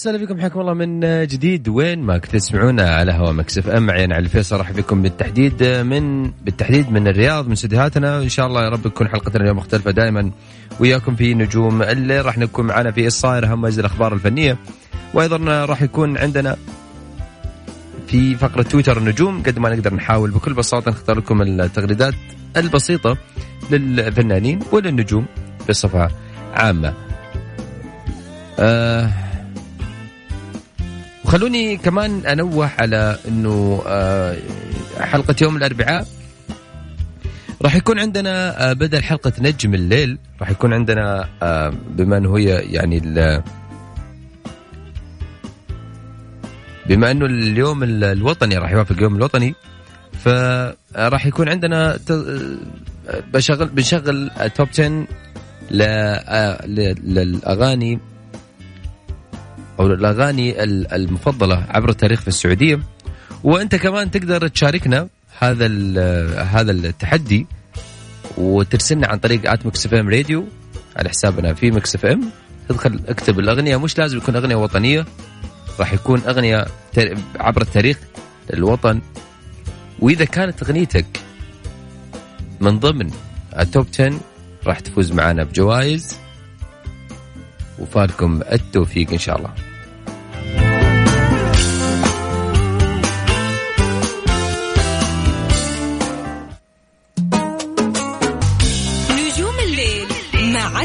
وسهلا فيكم حياكم الله من جديد. وين ما كنت تسمعونا على هوا Mix FM معي أنا علي الفيصل أرحب بكم بالتحديد من بالتحديد من الرياض من استديوهاتنا. إن شاء الله يا رب تكون حلقتنا اليوم مختلفة دائما. وياكم في نجوم الليل راح نكون معنا في الصاير أهم الأخبار الفنية. وأيضا راح يكون عندنا في فقرة تويتر النجوم. قد ما نقدر نحاول بكل بساطة نختار لكم التغريدات البسيطة للفنانين وللنجوم بصفة عامة. آه وخلوني كمان أنوه على إنه آه حلقة يوم الأربعاء. راح يكون عندنا آه بدل حلقة نجم الليل راح يكون عندنا آه بما إنه هي يعني بما إنه اليوم الوطني راح يوافق اليوم الوطني فراح يكون عندنا بشغل بنشغل top 10 للأغاني. أو الأغاني المفضلة عبر التاريخ في السعودية. وأنت كمان تقدر تشاركنا هذا هذا التحدي وترسلنا عن طريق at Mix FM Radio على حسابنا في Mix FM تدخل اكتب الأغنية مش لازم يكون أغنية وطنية راح يكون أغنية عبر التاريخ للوطن. وإذا كانت أغنيتك من ضمن ال top 10 راح تفوز معنا بجوائز. وفالكم التوفيق إن شاء الله.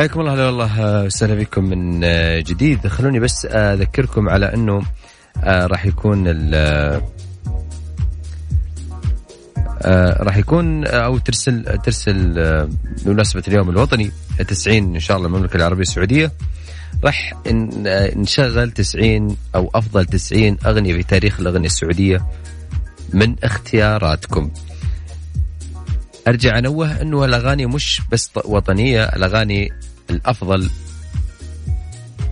حياكم الله هلا والله وسهلا بكم من جديد. خلوني بس أذكركم على إنه راح يكون راح يكون أو ترسل ترسل بمناسبة اليوم الوطني 90 إن شاء الله المملكة العربية السعودية راح نشغل 90 أو أفضل 90 أغنية في تاريخ الأغنية السعودية من اختياراتكم. أرجع أنوه إنه الأغاني مش بس وطنية الأغاني الأفضل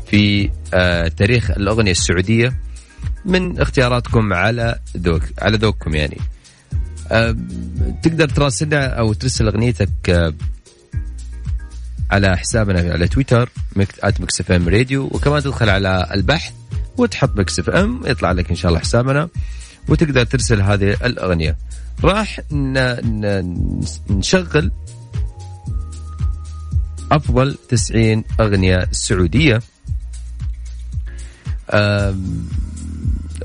في آه تاريخ الأغنية السعودية من اختياراتكم على ذوق على ذوقكم يعني. آه تقدر تراسلنا أو ترسل أغنيتك آه على حسابنا على تويتر at Mix FM Radio وكمان تدخل على البحث وتحط Mix FM يطلع لك إن شاء الله حسابنا وتقدر ترسل هذه الأغنية. راح نشغل أفضل 90 أغنية سعودية.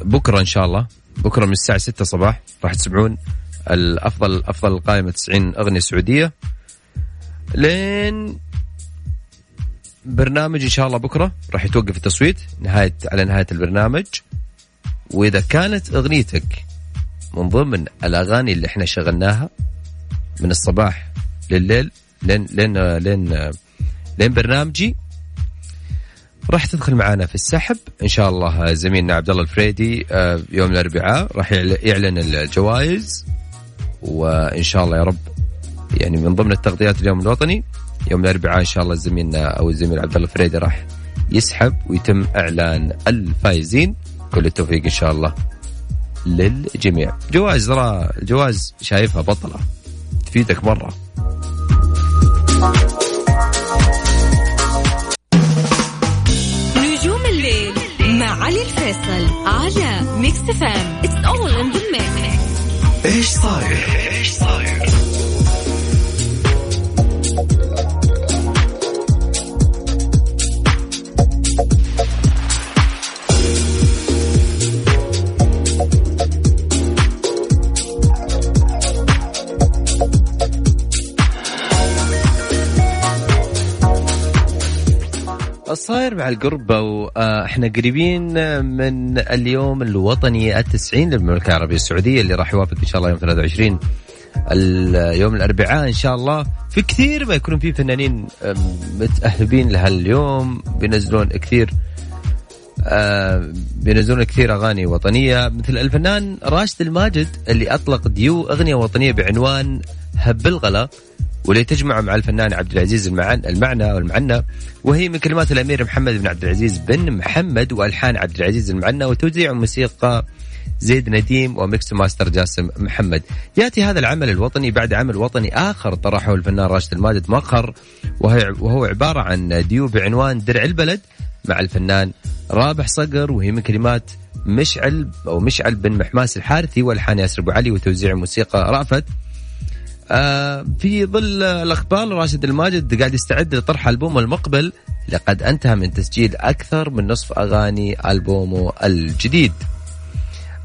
بكرة إن شاء الله. بكرة من الساعة 6 صباح راح تسمعون الأفضل أفضل قائمة 90 أغنية سعودية. لين برنامج إن شاء الله بكرة راح يتوقف التصويت نهاية على نهاية البرنامج. وإذا كانت أغنيتك من ضمن الأغاني اللي إحنا شغلناها من الصباح لليل لين لين لين لين برنامجي. راح تدخل معنا في السحب. إن شاء الله زميلنا عبد الله الفريدي يوم الأربعاء راح يعلن الجوائز. وإن شاء الله يا رب يعني من ضمن التغطيات اليوم الوطني يوم الأربعاء إن شاء الله زميلنا أو الزميل عبد الله الفريدي راح يسحب ويتم إعلان الفائزين. كل التوفيق إن شاء الله للجميع. جوائز ترى جوائز شايفها بطلة. تفيدك مرة. نجوم الليل مع علي الفيصل على Mix FM it's all in the إيش صاير؟ إيش صاير؟ صاير مع القربة وإحنا قريبين من اليوم الوطني التسعين للمملكة العربية السعودية اللي راح يوافق إن شاء الله يوم 23 اليوم الأربعاء إن شاء الله. في كثير ما يكونون في فنانين آم، متأهبين لهاليوم. بينزلون كثير بينزلون كثير أغاني وطنية. مثل الفنان راشد الماجد اللي أطلق ديو أغنية وطنية بعنوان هب الغلا. واللي تجمع مع الفنان عبد العزيز المعن المعنى والمعنى وهي من كلمات الأمير محمد بن عبد العزيز بن محمد وألحان عبد العزيز المعنى وتوزيع موسيقى زيد نديم و mix master جاسم محمد. يأتي هذا العمل الوطني بعد عمل وطني آخر طرحه الفنان راشد الماجد وهي- وهو عبارة عن ديو بعنوان درع البلد مع الفنان رابح صقر وهي من كلمات مشعل أو مشعل بن محماس الحارثي وألحان ياسر أبو علي وتوزيع موسيقى رأفت. في ظل الأخبار راشد الماجد قاعد يستعد لطرح ألبومه المقبل لقد انتهى من تسجيل أكثر من نصف أغاني ألبومه الجديد.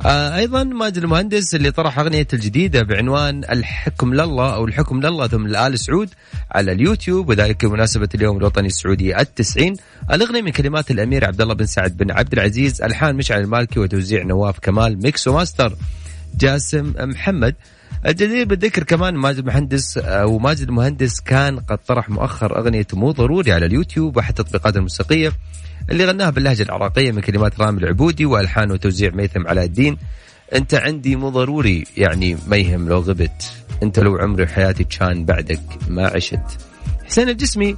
آه أيضا ماجد المهندس اللي طرح اغنيته الجديدة بعنوان الحكم لله أو الحكم لله ثم لآل سعود على اليوتيوب وذلك بمناسبة اليوم الوطني السعودي التسعين. الأغنية من كلمات الأمير عبد الله بن سعد بن عبد العزيز ألحان مشعل المالكي وتوزيع نواف كمال mix و master جاسم محمد. الجدير بالذكر كمان ماجد المهندس أو ماجد المهندس كان قد طرح مؤخر أغنية مو ضروري على اليوتيوب وأحد التطبيقات الموسيقية اللي غناها باللهجة العراقية من كلمات رامي العبودي وألحان وتوزيع ميثم علاء الدين. أنت عندي مو ضروري يعني ما يهم لو غبت. أنت لو عمري وحياتي كان بعدك ما عشت. حسين الجسمي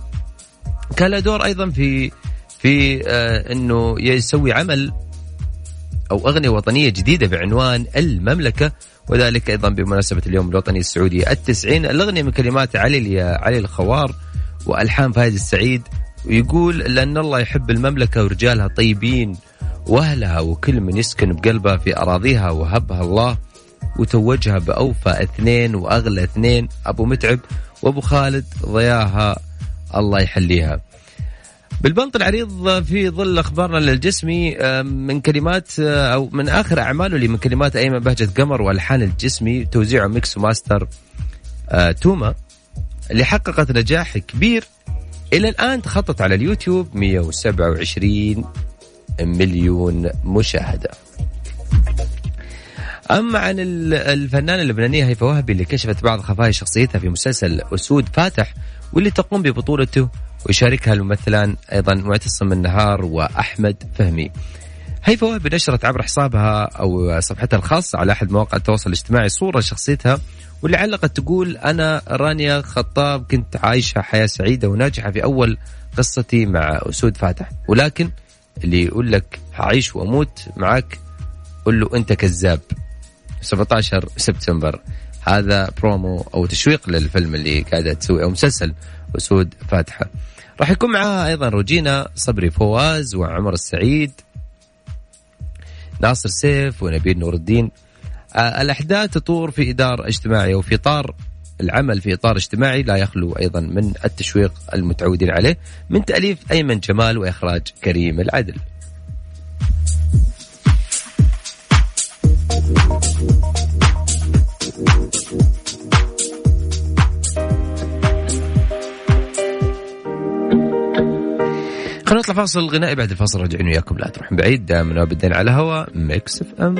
كان له دور أيضا في في آه إنه يسوي عمل أو أغنية وطنية جديدة بعنوان المملكة وذلك أيضا بمناسبة اليوم الوطني السعودي التسعين الأغنية من كلمات علي علي الخوار وألحان فايز السعيد ويقول لأن الله يحب المملكة ورجالها طيبين وأهلها وكل من يسكن بقلبها في أراضيها وهبها الله وتوجها بأوفى اثنين وأغلى اثنين أبو متعب وأبو خالد ضياها الله يحليها. بالبنط العريض في ظل أخبارنا للجسمي آه، من كلمات آه، أو من آخر أعماله اللي من كلمات أيمن بهجة قمر والحان الجسمي توزيعه mix و master آه، توما اللي حققت نجاح كبير إلى الآن تخطت على اليوتيوب 127 مليون مشاهدة. أما عن ال- الفنانة اللبنانية هيفاء وهبي اللي كشفت بعض خفايا شخصيتها في مسلسل أسود فاتح واللي تقوم ببطولته ويشاركها الممثلان أيضا معتصم النهار وأحمد فهمي. هيفاء وهبي نشرت عبر حسابها أو صفحتها الخاصة على أحد مواقع التواصل الاجتماعي صورة شخصيتها واللي علقت تقول أنا رانيا خطاب كنت عايشه حياة سعيدة وناجحة في أول قصتي مع أسود فاتح. ولكن اللي يقول لك هعيش وأموت معك قل له أنت كذاب. 17 سبتمبر. هذا برومو أو تشويق للفيلم اللي قاعدة تسوي أو مسلسل اسود فاتح. راح يكون معاها أيضا روجينا صبري فواز وعمر السعيد ناصر سيف ونبيل نور الدين. آه، الأحداث تطور في اطار اجتماعي وفي إطار العمل في إطار اجتماعي لا يخلو أيضا من التشويق المتعودين عليه من تأليف أيمن جمال وإخراج كريم العدل. نطلع فاصل غنائي بعد الفاصل راجعين وياكم. لا تروحون بعيد دائما وابدا على هوا Mix FM.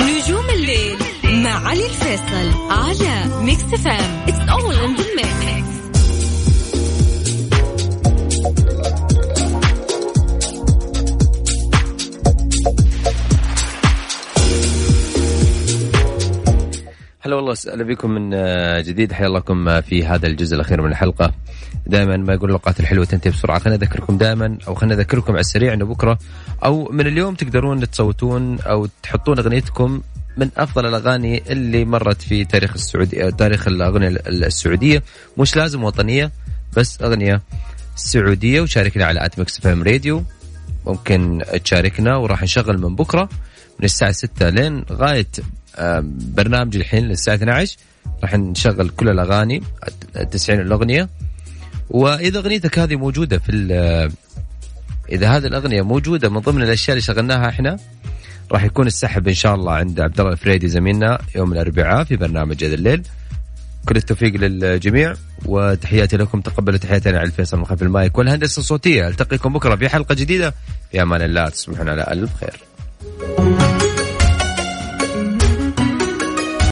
نجوم الليل مع علي الفيصل على Mix FM it's all in the mix هلا والله أهلا بكم من آه، جديد. حيا الله لكم آه، في هذا الجزء الأخير من الحلقة. دائما ما يقول الاوقات الحلوة تنتهي بسرعة. خلينا أذكركم دائما أو خلينا أذكركم على السريع إنه بكرة أو من اليوم تقدرون تصوتون أو تحطون أغنيتكم من أفضل الأغاني اللي مرت في تاريخ السعوديه تاريخ الأغنية السعودية. مش لازم وطنية بس أغنية سعودية. وشاركنا على at Mix FM Radio. ممكن تشاركنا وراح نشغل من بكرة من الساعة 6 لين غاية برنامج الحين للساعة 12 راح نشغل كل الأغاني 90 الأغنية. وإذا أغنيتك هذه موجودة في إذا هذه الأغنية موجودة من ضمن الأشياء اللي شغلناها إحنا راح يكون السحب إن شاء الله عند عبد الله الفريدي زميلنا يوم الأربعاء في برنامج هذا الليل. كل التوفيق للجميع وتحياتي لكم تقبلوا تحياتي على الفيصل من خلف المايك والهندسة الصوتية. ألتقيكم بكرة في حلقة جديدة. في أمان الله تصبحون على ألف خير.